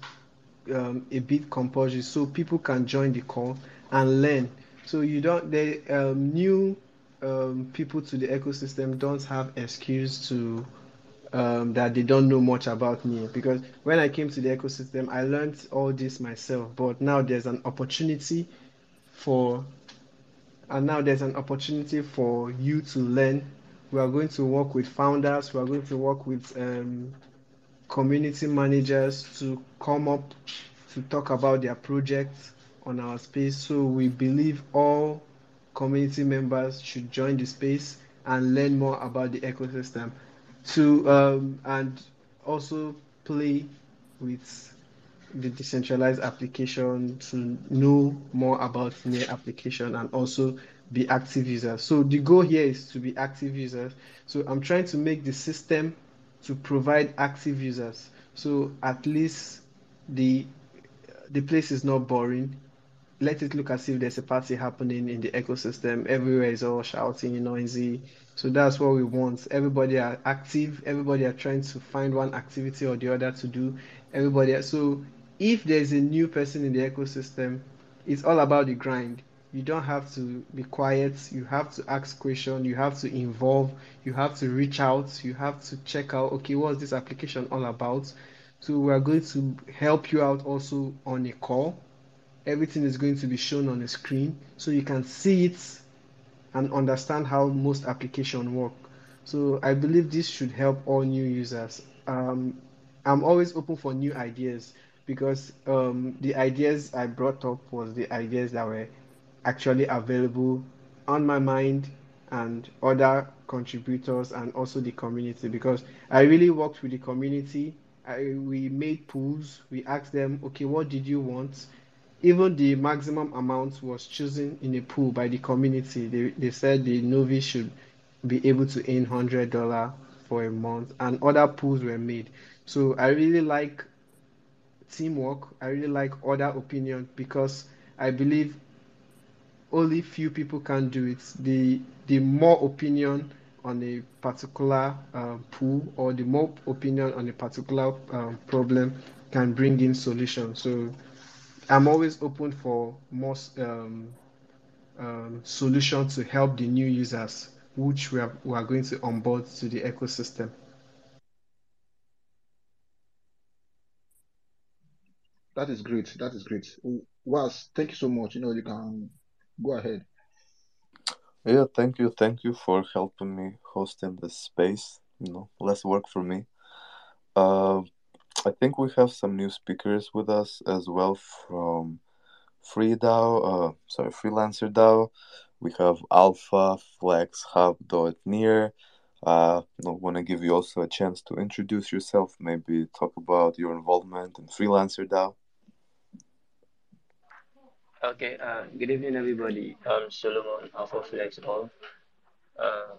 um, a bit compulsory so people can join the call and learn. So you don't the um, new um, people to the ecosystem don't have excuse to um, that they don't know much about me because when I came to the ecosystem, I learned all this myself. But now there's an opportunity for and now there's an opportunity for you to learn. We are going to work with founders. We are going to work with um, community managers to come up to talk about their projects on our space. So we believe all community members should join the space and learn more about the ecosystem. To um, and also play with the decentralized application to know more about near application and also be active users. So the goal here is to be active users. So I'm trying to make the system to provide active users. So at least the the place is not boring. Let it look as if there's a party happening in the ecosystem. Everywhere is all shouting, noisy. So that's what we want. Everybody are active. Everybody are trying to find one activity or the other to do. Everybody. So if there's a new person in the ecosystem, it's all about the grind. You don't have to be quiet. You have to ask questions. You have to involve. You have to reach out. You have to check out, okay, what's this application all about? So we are going to help you out also on a call. Everything is going to be shown on the screen so you can see it and understand how most applications work. So I believe this should help all new users. Um, I'm always open for new ideas because um, the ideas I brought up was the ideas that were actually available on my mind and other contributors and also the community because I really worked with the community. I, we made pools. We asked them, okay, what did you want? Even the maximum amount was chosen in a pool by the community. They, they said the novice should be able to earn $100 for a month, and other pools were made. So I really like teamwork. I really like other opinion because I believe only few people can do it. The the more opinion on a particular um, pool or the more opinion on a particular um, problem can bring in solution. So I'm always open for more um, um, solution to help the new users, which we are, we are going to onboard to the ecosystem. that is great. That is great. Was, thank you so much. You know, you can go ahead. Yeah, thank you, thank you for helping me hosting this space. You know, less work for me. Uh, I think we have some new speakers with us as well from FreeDAO, uh, sorry, Freelancer DAO. We have Alpha, Flex, Hub, Dot, Near. Uh, I want to give you also a chance to introduce yourself, maybe talk about your involvement in Freelancer DAO. Okay, uh, good evening, everybody. I'm Solomon Alpha Flex All. Uh,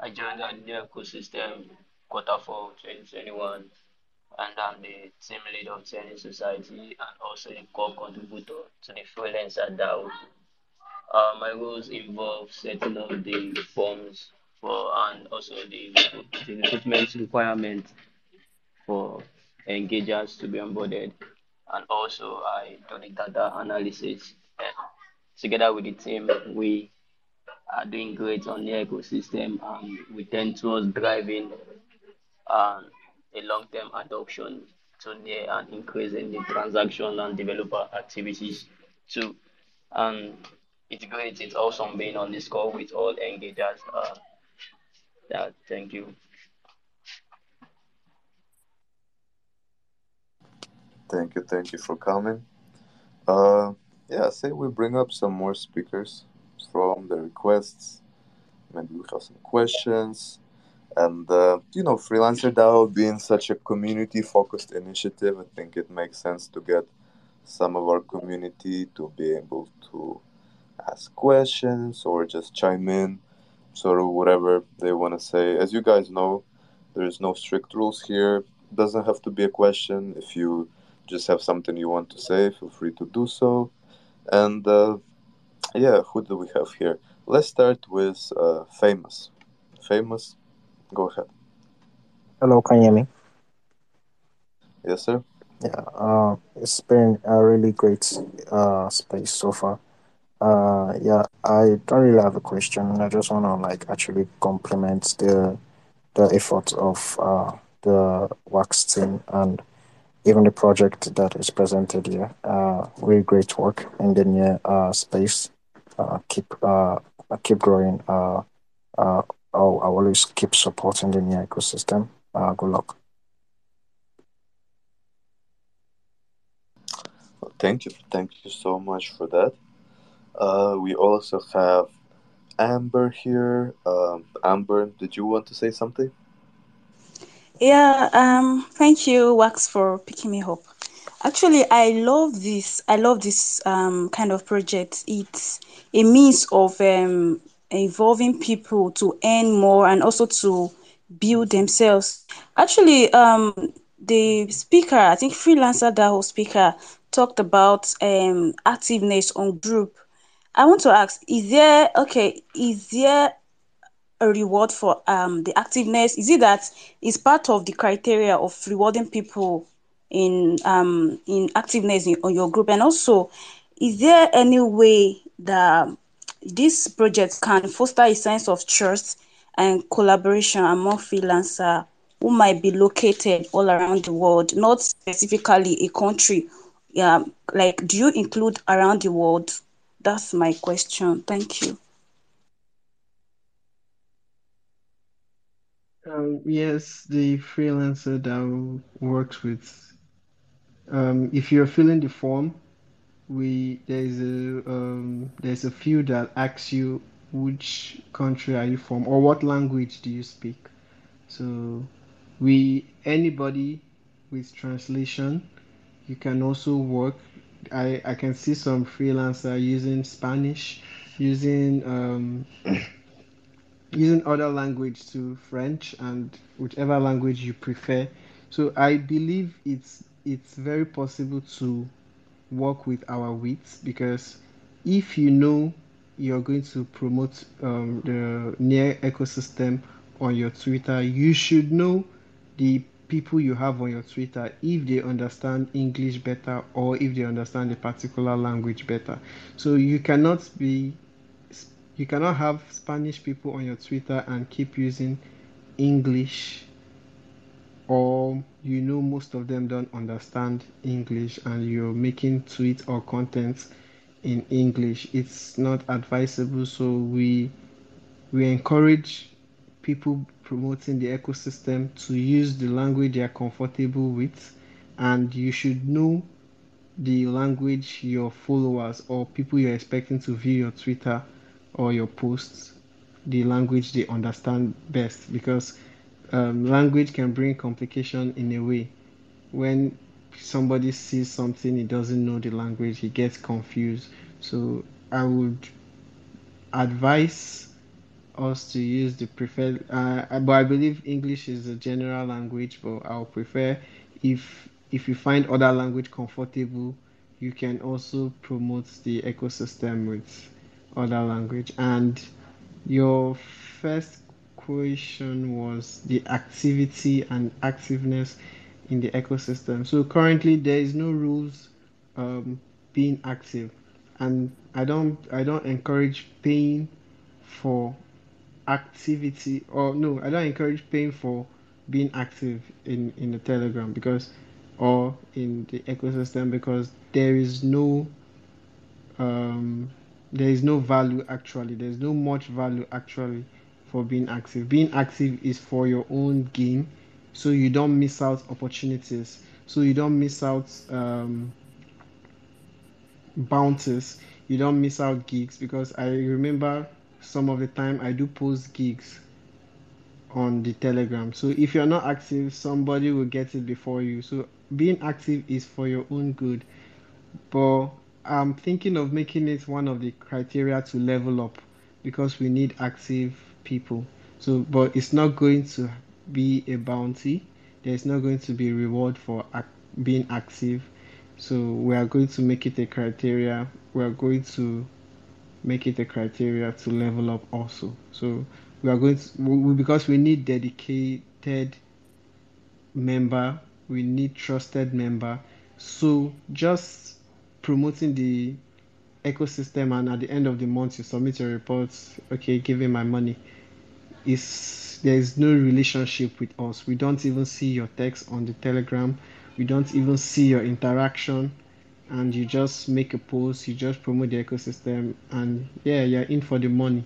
I joined the ecosystem quarter four 2021, and I'm the team lead of Tennis Society and also the core contributor to the Freelancer DAO. Uh, my roles involve setting up the forms for and also the, the recruitment requirement for engagers to be onboarded and also I do the data analysis. Together with the team, we are doing great on the ecosystem and we tend towards driving um, a long-term adoption to near and increasing the transaction and developer activities too. And it's great, it's awesome being on this call with all engagers. Uh, that, thank you. Thank you, thank you for coming. Uh, yeah, say we bring up some more speakers from the requests. Maybe we have some questions. And, uh, you know, Freelancer DAO being such a community focused initiative, I think it makes sense to get some of our community to be able to ask questions or just chime in, sort of whatever they want to say. As you guys know, there's no strict rules here. Doesn't have to be a question. If you just have something you want to say, feel free to do so. And uh, yeah, who do we have here? Let's start with uh, Famous. Famous, go ahead. Hello, can you hear me? Yes, sir. Yeah, uh, it's been a really great uh, space so far. Uh, yeah, I don't really have a question. I just want to like actually compliment the the effort of uh, the wax team and even the project that is presented here. Uh, really great work in the near uh, space. Uh, keep uh, keep growing. Uh, uh, I'll, I'll always keep supporting the near ecosystem. Uh, good luck. Well, thank you, thank you so much for that. Uh, we also have Amber here. Um, Amber, did you want to say something? Yeah, um, thank you, Wax, for picking me up. Actually, I love this. I love this um, kind of project. It's a means of um, involving people to earn more and also to build themselves. Actually, um, the speaker, I think freelancer DAO speaker, talked about um, activeness on group. I want to ask: Is there okay? Is there a reward for um the activeness? Is it that is part of the criteria of rewarding people in um in activeness in, on your group? And also, is there any way that this project can foster a sense of trust and collaboration among freelancers who might be located all around the world, not specifically a country? Yeah, like do you include around the world? That's my question. Thank you. Um, yes, the freelancer that works with. Um, if you're filling the form, we there's a um, there's a field that asks you which country are you from or what language do you speak. So we anybody with translation, you can also work. I I can see some freelancer using Spanish, using um, [COUGHS] using other language to French and whichever language you prefer. So I believe it's it's very possible to work with our wits because if you know you're going to promote um, the near ecosystem on your Twitter, you should know the people you have on your Twitter if they understand English better or if they understand a particular language better. So you cannot be you cannot have Spanish people on your Twitter and keep using English or you know most of them don't understand English and you're making tweets or content in English, it's not advisable. So we we encourage people promoting the ecosystem to use the language they are comfortable with, and you should know the language your followers or people you're expecting to view your Twitter or your posts, the language they understand best, because um, language can bring complication in a way. When somebody sees something he doesn't know the language, he gets confused. So I would advise us to use the preferred uh, but i believe english is a general language but i'll prefer if if you find other language comfortable you can also promote the ecosystem with other language and your first question was the activity and activeness in the ecosystem. So currently there is no rules um, being active. And i don't i don't encourage paying for activity or no i don't encourage paying for being active in in the telegram because or in the ecosystem because there is no um there is no value actually. There's no much value actually for being active being active is for your own gain so you don't miss out opportunities so you don't miss out um bounties you don't miss out gigs because i remember some of the time I do post gigs on the Telegram. So if you're not active, somebody will get it before you. So being active is for your own good. But I'm thinking of making it one of the criteria to level up because we need active people. So but it's not going to be a bounty. There's not going to be reward for ac- being active. So we are going to make it a criteria. We are going to make it a criteria to level up also. So we are going to we, because we need dedicated member, we need trusted member. So just promoting the ecosystem and at the end of the month you submit your reports, okay, give me my money. Is there is no relationship with us. We don't even see your text on the telegram. We don't even see your interaction and you just make a post, you just promote the ecosystem, and yeah, you're in for the money.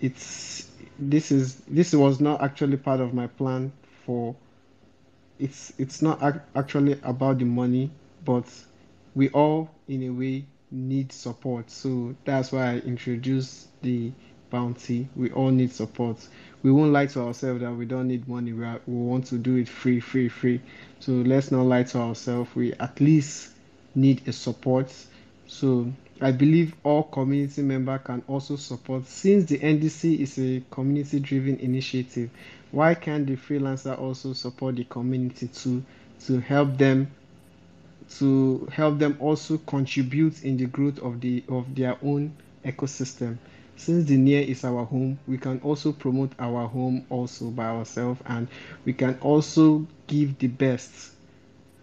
It's this is this was not actually part of my plan for. It's it's not ac- actually about the money, but we all in a way need support. So that's why I introduced the bounty. We all need support. We won't lie to ourselves that we don't need money. We, are, we want to do it free, free, free. So let's not lie to ourselves. We at least need a support. So I believe all community member can also support since the NDC is a community driven initiative. Why can't the freelancer also support the community to to help them to help them also contribute in the growth of the of their own ecosystem? Since the near is our home, we can also promote our home also by ourselves and we can also give the best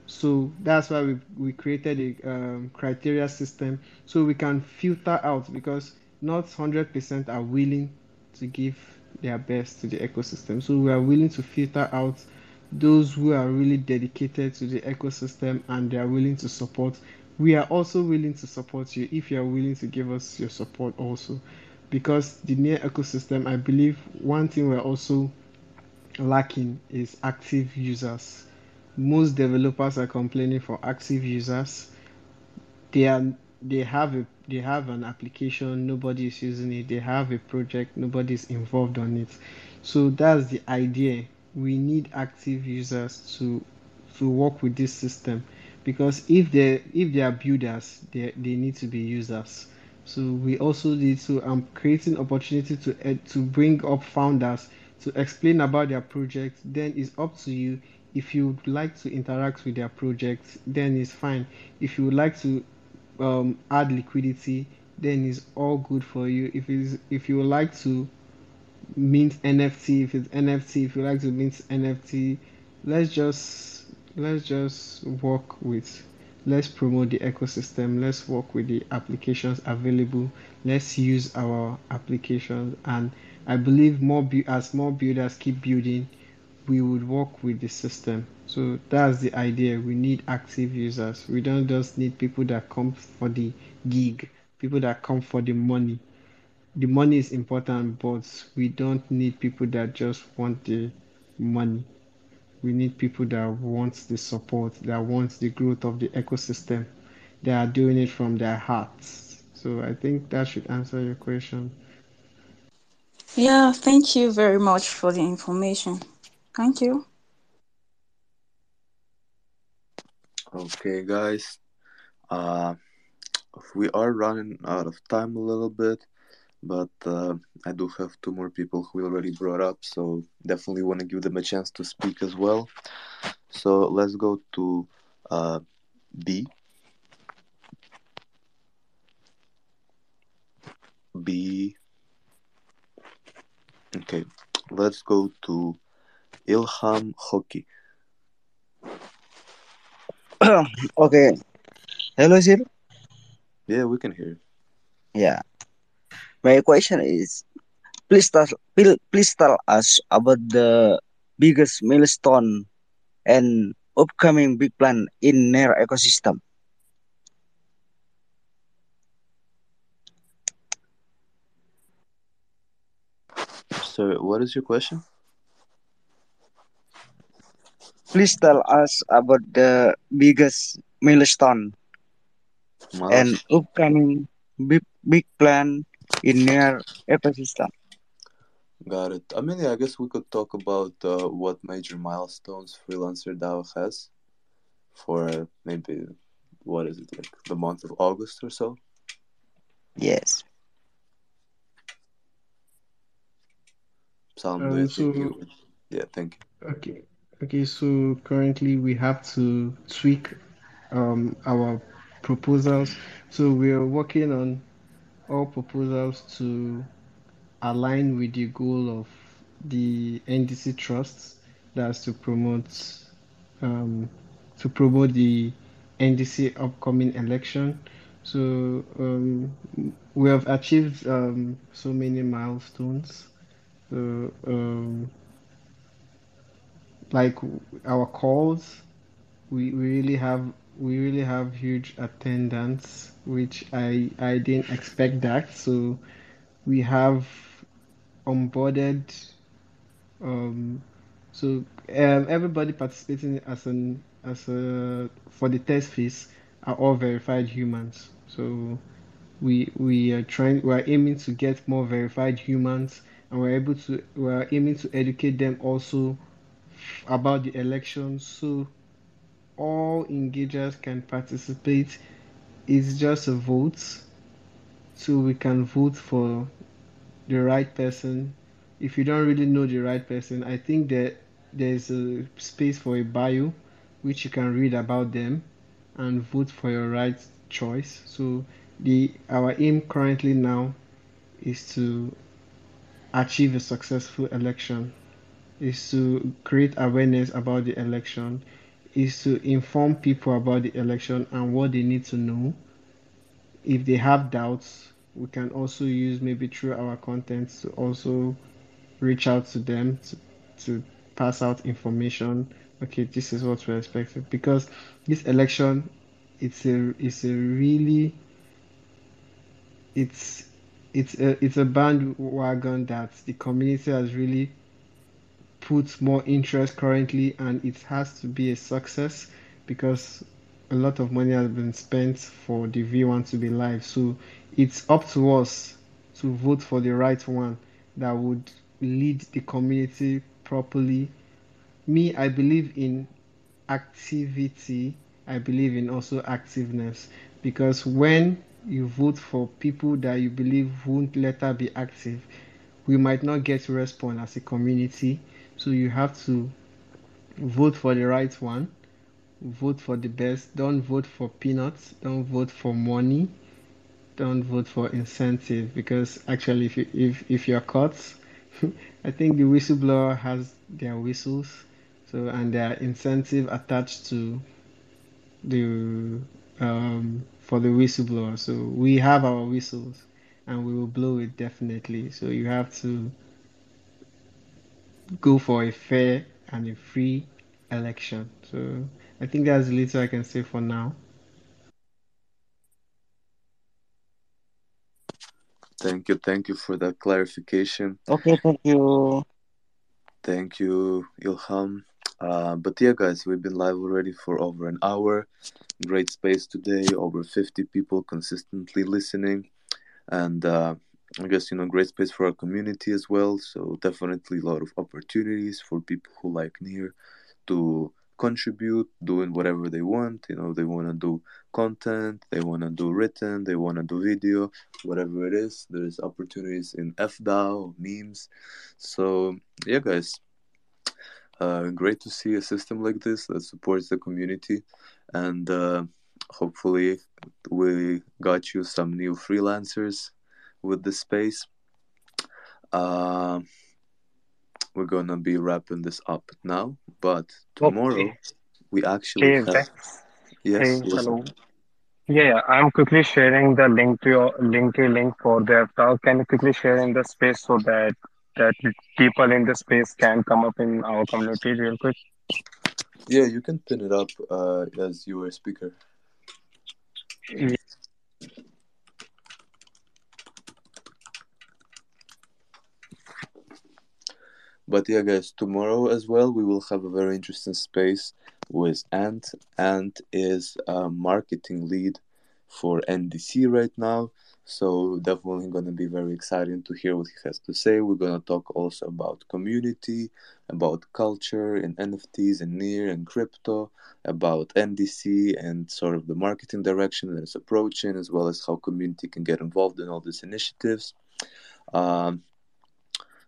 so that's why we, we created a um, criteria system so we can filter out because not 100% are willing to give their best to the ecosystem. So we are willing to filter out those who are really dedicated to the ecosystem and they are willing to support. We are also willing to support you if you are willing to give us your support also. Because the near ecosystem, I believe one thing we're also lacking is active users most developers are complaining for active users. They are they have a they have an application, nobody is using it. They have a project, nobody is involved on it. So that's the idea. We need active users to to work with this system because if they if they are builders, they they need to be users. So we also need to um creating opportunity to uh, to bring up founders to explain about their project. Then it's up to you if you would like to interact with their project, then it's fine. If you would like to um, add liquidity, then it's all good for you. If it's if you would like to mint NFT, if it's NFT, if you like to mint NFT, let's just let's just work with let's promote the ecosystem let's work with the applications available let's use our applications and i believe more as more builders keep building we would work with the system. So that's the idea. We need active users. We don't just need people that come for the gig, people that come for the money. The money is important, but we don't need people that just want the money. We need people that want the support, that want the growth of the ecosystem. They are doing it from their hearts. So I think that should answer your question. Yeah, thank you very much for the information. Thank you. Okay, guys. Uh, we are running out of time a little bit, but uh, I do have two more people who we already brought up, so definitely want to give them a chance to speak as well. So let's go to uh, B. B. Okay, let's go to Ilham Hoki. [COUGHS] okay. Hello, sir. Yeah, we can hear you. Yeah. My question is, please tell, please tell us about the biggest milestone and upcoming big plan in NEAR ecosystem. So, what is your question? Please tell us about the biggest milestone and upcoming big, big plan in NEAR ecosystem. Got it. I mean, yeah, I guess we could talk about uh, what major milestones Freelancer DAO has for uh, maybe, what is it, like the month of August or so? Yes. Psalm, do Um, you so you? Yeah, thank you. okay, okay. So currently we have to tweak um our proposals. So we are working on all proposals to align with the goal of the NDC Trust, That's to promote um to promote the NDC upcoming election. So um we have achieved um so many milestones. So um like our calls we, we really have we really have huge attendance which i i didn't expect that so we have onboarded um so um, everybody participating as an as a for the test phase are all verified humans so we we are trying we are aiming to get more verified humans and we're able to we are aiming to educate them also about the elections. so all engagers can participate it's just a vote. So we can vote for the right person. If you don't really know the right person i think that there's a space for a bio which you can read about them and vote for your right choice. So the our aim currently now is to achieve a successful election is to create awareness about the election, is to inform people about the election and what they need to know. If they have doubts, we can also use maybe through our content to also reach out to them to, to pass out information. Okay, this is what we're expecting because this election, it's a it's a really it's it's a it's a bandwagon that the community has really put more interest currently and it has to be a success because a lot of money has been spent for the V1 to be live. So it's up to us to vote for the right one that would lead the community properly. Me, I believe in activity. I believe in also activeness because when you vote for people that you believe won't let later be active, we might not get response as a community. So you have to vote for the right one, vote for the best. Don't vote for peanuts. Don't vote for money. Don't vote for incentive because actually, if you, if if you're caught, [LAUGHS] I think the whistleblower has their whistles, so and their incentive attached to the um for the whistleblower. So we have our whistles, and we will blow it definitely. So you have to go for a fair and a free election. So I think that's the little I can say for now. Thank you, thank you for that clarification. Okay, thank you. Thank you, Ilham. Uh, but yeah, guys, we've been live already for over an hour. Great space today, over 50 people consistently listening. And uh, I guess, you know, great space for our community as well. So definitely a lot of opportunities for people who like NEAR to contribute, doing whatever they want. You know, they want to do content, they want to do written, they want to do video, whatever it is. There's opportunities in FDAO, memes. So yeah, guys, uh, great to see a system like this that supports the community, and uh, hopefully we got you some new freelancers with the space. Uh, we're gonna be wrapping this up now, but tomorrow Okay. we actually Hey, have yes, Hey, hello. Yeah, yeah, I'm quickly sharing the link to your link to link for the talk. Can you quickly share in the space so that that people in the space can come up in our community real quick? Yeah, you can pin it up uh, as your speaker. Yeah. But yeah, guys, tomorrow as well, we will have a very interesting space with Ant. Ant is a marketing lead for NDC right now. So definitely going to be very exciting to hear what he has to say. We're going to talk also about community, about culture and NFTs and NEAR and crypto, about NDC and sort of the marketing direction that it's approaching, as well as how community can get involved in all these initiatives. Um,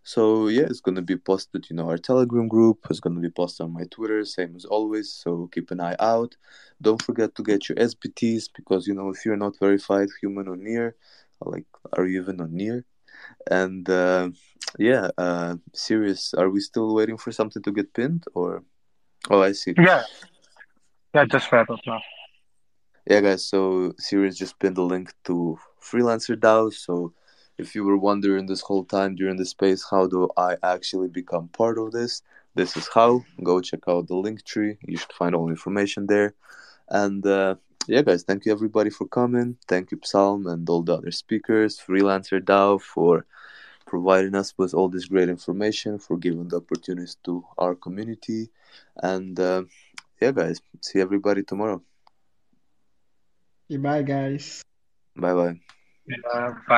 so yeah, it's gonna be posted, you know, our Telegram group. It's gonna be posted on my Twitter, same as always. So keep an eye out. Don't forget to get your SBTs because you know if you're not verified, human or NEAR, like are you even on NEAR? And uh, yeah, uh, Sirius. Are we still waiting for something to get pinned or? Oh, I see. Yeah, yeah, just wrap up now. Yeah, guys. So Sirius just pinned the link to Freelancer DAO. So if you were wondering this whole time during the space, how do I actually become part of this? This is how. Go check out the link tree. You should find all information there. And uh, yeah, guys, thank you everybody for coming. Thank you, Psalm, and all the other speakers, Freelancer DAO, for providing us with all this great information, for giving the opportunities to our community. And uh, yeah, guys, see everybody tomorrow. Goodbye, guys. Bye bye. Yeah, bye.